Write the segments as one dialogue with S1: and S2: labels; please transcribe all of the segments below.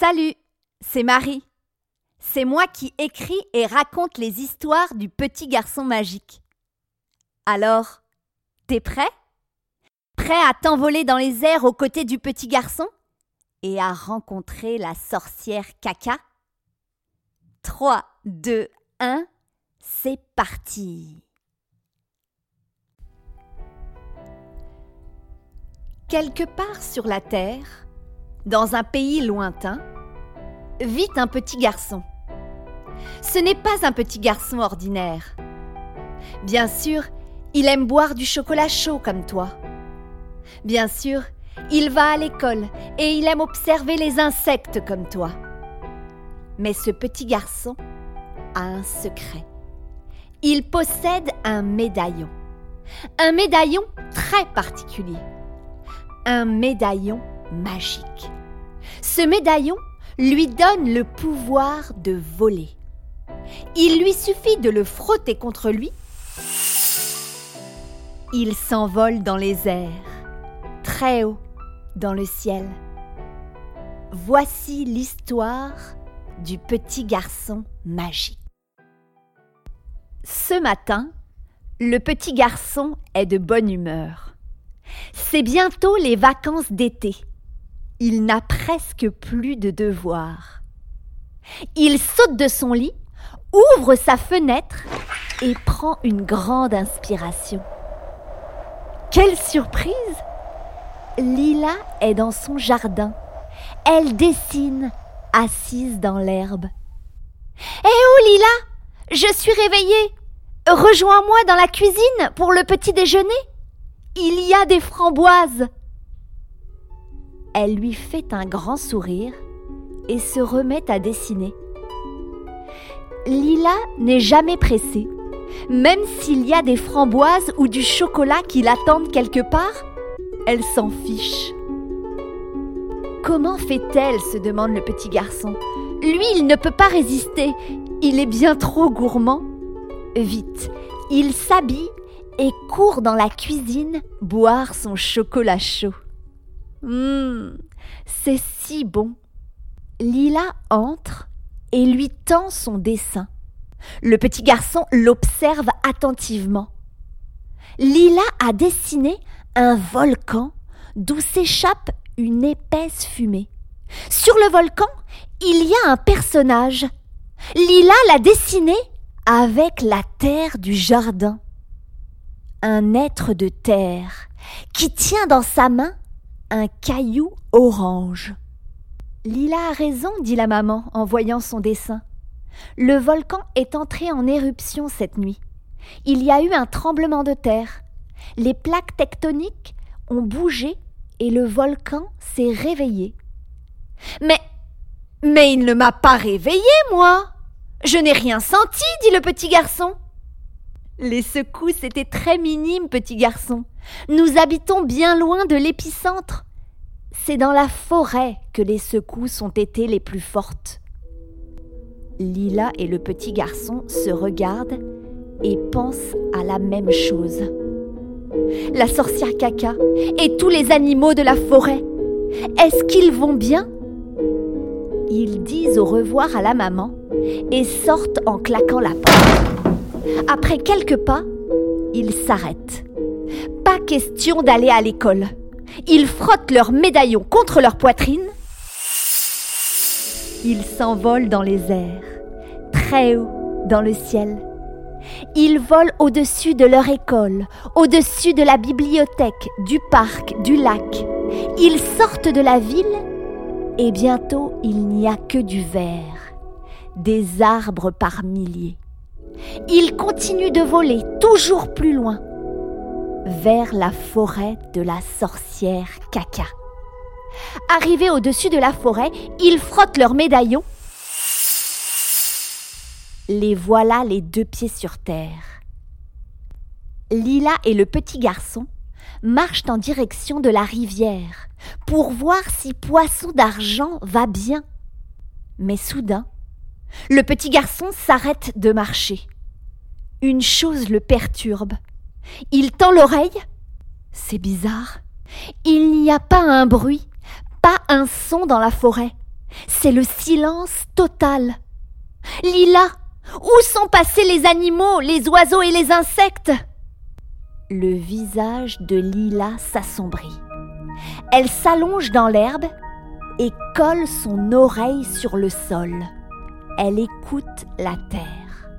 S1: Salut, c'est Marie. C'est moi qui écris et raconte les histoires du petit garçon magique. Alors, t'es prêt? Prêt à t'envoler dans les airs aux côtés du petit garçon? Et à rencontrer la sorcière caca? 3, 2, 1, c'est parti Quelque part sur la Terre, dans un pays lointain, vit un petit garçon. Ce n'est pas un petit garçon ordinaire. Bien sûr, il aime boire du chocolat chaud comme toi. Bien sûr, il va à l'école et il aime observer les insectes comme toi. Mais ce petit garçon a un secret. Il possède un médaillon. Un médaillon très particulier un médaillon magique. Ce médaillon lui donne le pouvoir de voler. Il lui suffit de le frotter contre lui. Il s'envole dans les airs, très haut dans le ciel. Voici l'histoire du petit garçon magique. Ce matin, le petit garçon est de bonne humeur. C'est bientôt les vacances d'été. Il n'a presque plus de devoirs. Il saute de son lit, ouvre sa fenêtre et prend une grande inspiration. Quelle surprise Lila est dans son jardin. Elle dessine, assise dans l'herbe. Eh oh Lila Je suis réveillée Rejoins-moi dans la cuisine pour le petit déjeuner il y a des framboises. Elle lui fait un grand sourire et se remet à dessiner. Lila n'est jamais pressée. Même s'il y a des framboises ou du chocolat qui l'attendent quelque part, elle s'en fiche. Comment fait-elle se demande le petit garçon. Lui, il ne peut pas résister. Il est bien trop gourmand. Vite, il s'habille et court dans la cuisine boire son chocolat chaud. Hum, c'est si bon. Lila entre et lui tend son dessin. Le petit garçon l'observe attentivement. Lila a dessiné un volcan d'où s'échappe une épaisse fumée. Sur le volcan, il y a un personnage. Lila l'a dessiné avec la terre du jardin un être de terre qui tient dans sa main un caillou orange. Lila a raison, dit la maman en voyant son dessin. Le volcan est entré en éruption cette nuit. Il y a eu un tremblement de terre. Les plaques tectoniques ont bougé et le volcan s'est réveillé. Mais. Mais il ne m'a pas réveillé, moi. Je n'ai rien senti, dit le petit garçon. Les secousses étaient très minimes, petit garçon. Nous habitons bien loin de l'épicentre. C'est dans la forêt que les secousses ont été les plus fortes. Lila et le petit garçon se regardent et pensent à la même chose. La sorcière caca et tous les animaux de la forêt, est-ce qu'ils vont bien? Ils disent au revoir à la maman et sortent en claquant la porte. Après quelques pas, ils s'arrêtent. Pas question d'aller à l'école. Ils frottent leurs médaillons contre leur poitrine. Ils s'envolent dans les airs, très haut dans le ciel. Ils volent au-dessus de leur école, au-dessus de la bibliothèque, du parc, du lac. Ils sortent de la ville et bientôt il n'y a que du vert, des arbres par milliers. Il continue de voler toujours plus loin, vers la forêt de la sorcière caca. Arrivés au-dessus de la forêt, ils frottent leurs médaillons. Les voilà les deux pieds sur terre. Lila et le petit garçon marchent en direction de la rivière pour voir si Poisson d'argent va bien. Mais soudain, le petit garçon s'arrête de marcher. Une chose le perturbe. Il tend l'oreille. C'est bizarre. Il n'y a pas un bruit, pas un son dans la forêt. c'est le silence total. Lila, où sont passés les animaux, les oiseaux et les insectes? Le visage de Lila s'assombrit. Elle s'allonge dans l'herbe et colle son oreille sur le sol. Elle écoute la terre.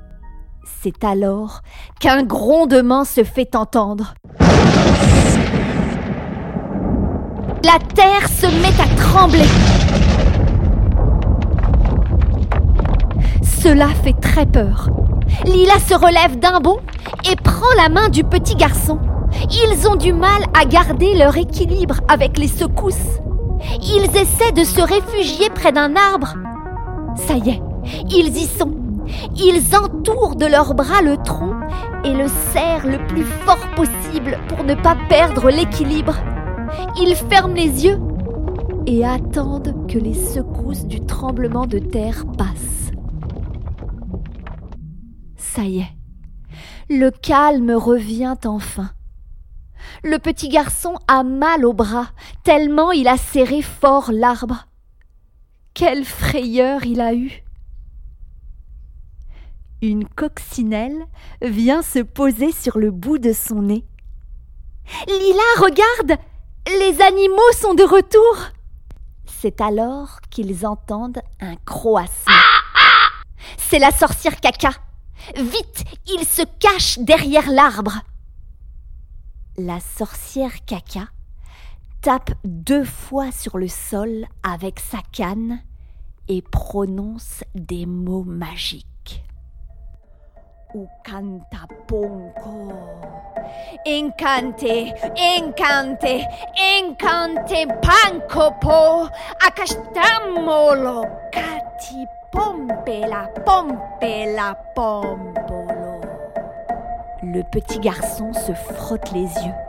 S1: C'est alors qu'un grondement se fait entendre. La terre se met à trembler. Cela fait très peur. Lila se relève d'un bond et prend la main du petit garçon. Ils ont du mal à garder leur équilibre avec les secousses. Ils essaient de se réfugier près d'un arbre. Ça y est, ils y sont. Ils entourent de leurs bras le tronc et le serrent le plus fort possible pour ne pas perdre l'équilibre. Ils ferment les yeux et attendent que les secousses du tremblement de terre passent. Ça y est, le calme revient enfin. Le petit garçon a mal au bras, tellement il a serré fort l'arbre. Quelle frayeur il a eue. Une coccinelle vient se poser sur le bout de son nez. Lila, regarde Les animaux sont de retour C'est alors qu'ils entendent un croassement. C'est la sorcière caca. Vite, il se cache derrière l'arbre. La sorcière caca tape deux fois sur le sol avec sa canne et prononce des mots magiques. Ukanta ponko. Encante, encante, encante pankopo. Akashtamolo kati pompela, pompela, pompolo. Le petit garçon se frotte les yeux.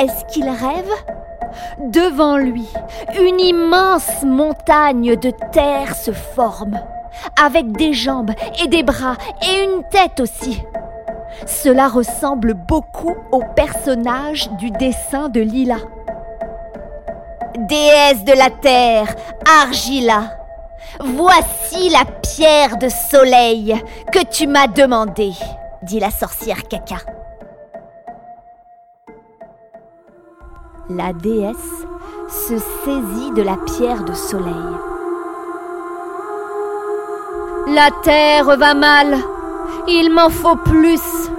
S1: Est-ce qu'il rêve? Devant lui, une immense montagne de terre se forme avec des jambes et des bras et une tête aussi. Cela ressemble beaucoup au personnage du dessin de Lila. Déesse de la terre, Argila, voici la pierre de soleil que tu m'as demandée, dit la sorcière Caca. La déesse se saisit de la pierre de soleil. La terre va mal. Il m'en faut plus.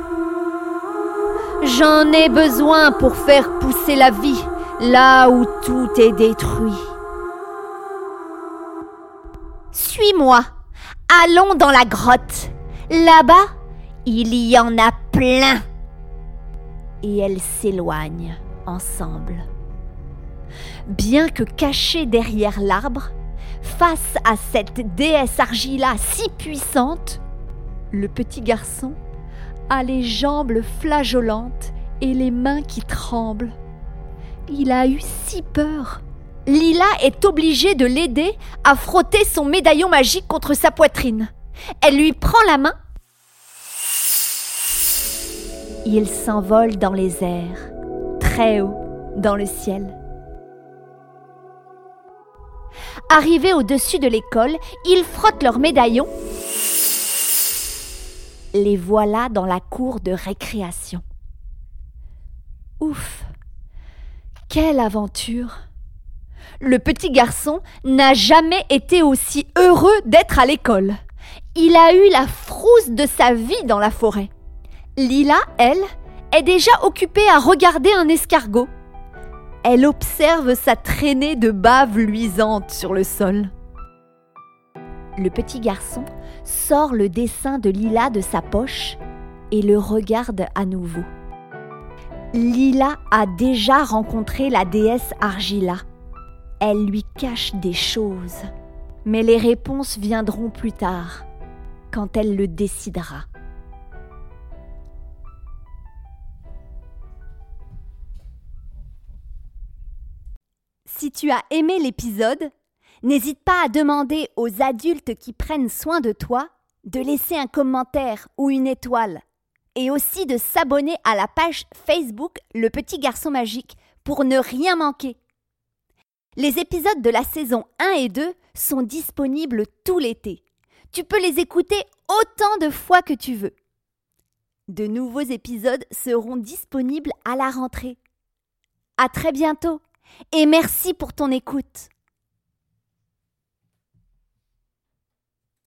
S1: J'en ai besoin pour faire pousser la vie là où tout est détruit. Suis-moi. Allons dans la grotte. Là-bas, il y en a plein. Et elles s'éloignent ensemble. Bien que cachées derrière l'arbre, Face à cette déesse Argila si puissante, le petit garçon a les jambes flageolantes et les mains qui tremblent. Il a eu si peur. Lila est obligée de l'aider à frotter son médaillon magique contre sa poitrine. Elle lui prend la main. Il s'envole dans les airs, très haut dans le ciel. Arrivés au-dessus de l'école, ils frottent leurs médaillons. Les voilà dans la cour de récréation. Ouf Quelle aventure Le petit garçon n'a jamais été aussi heureux d'être à l'école. Il a eu la frousse de sa vie dans la forêt. Lila, elle, est déjà occupée à regarder un escargot elle observe sa traînée de bave luisante sur le sol. Le petit garçon sort le dessin de Lila de sa poche et le regarde à nouveau. Lila a déjà rencontré la déesse Argila. Elle lui cache des choses, mais les réponses viendront plus tard, quand elle le décidera. Si tu as aimé l'épisode, n'hésite pas à demander aux adultes qui prennent soin de toi de laisser un commentaire ou une étoile et aussi de s'abonner à la page Facebook Le Petit Garçon Magique pour ne rien manquer. Les épisodes de la saison 1 et 2 sont disponibles tout l'été. Tu peux les écouter autant de fois que tu veux. De nouveaux épisodes seront disponibles à la rentrée. À très bientôt et merci pour ton écoute.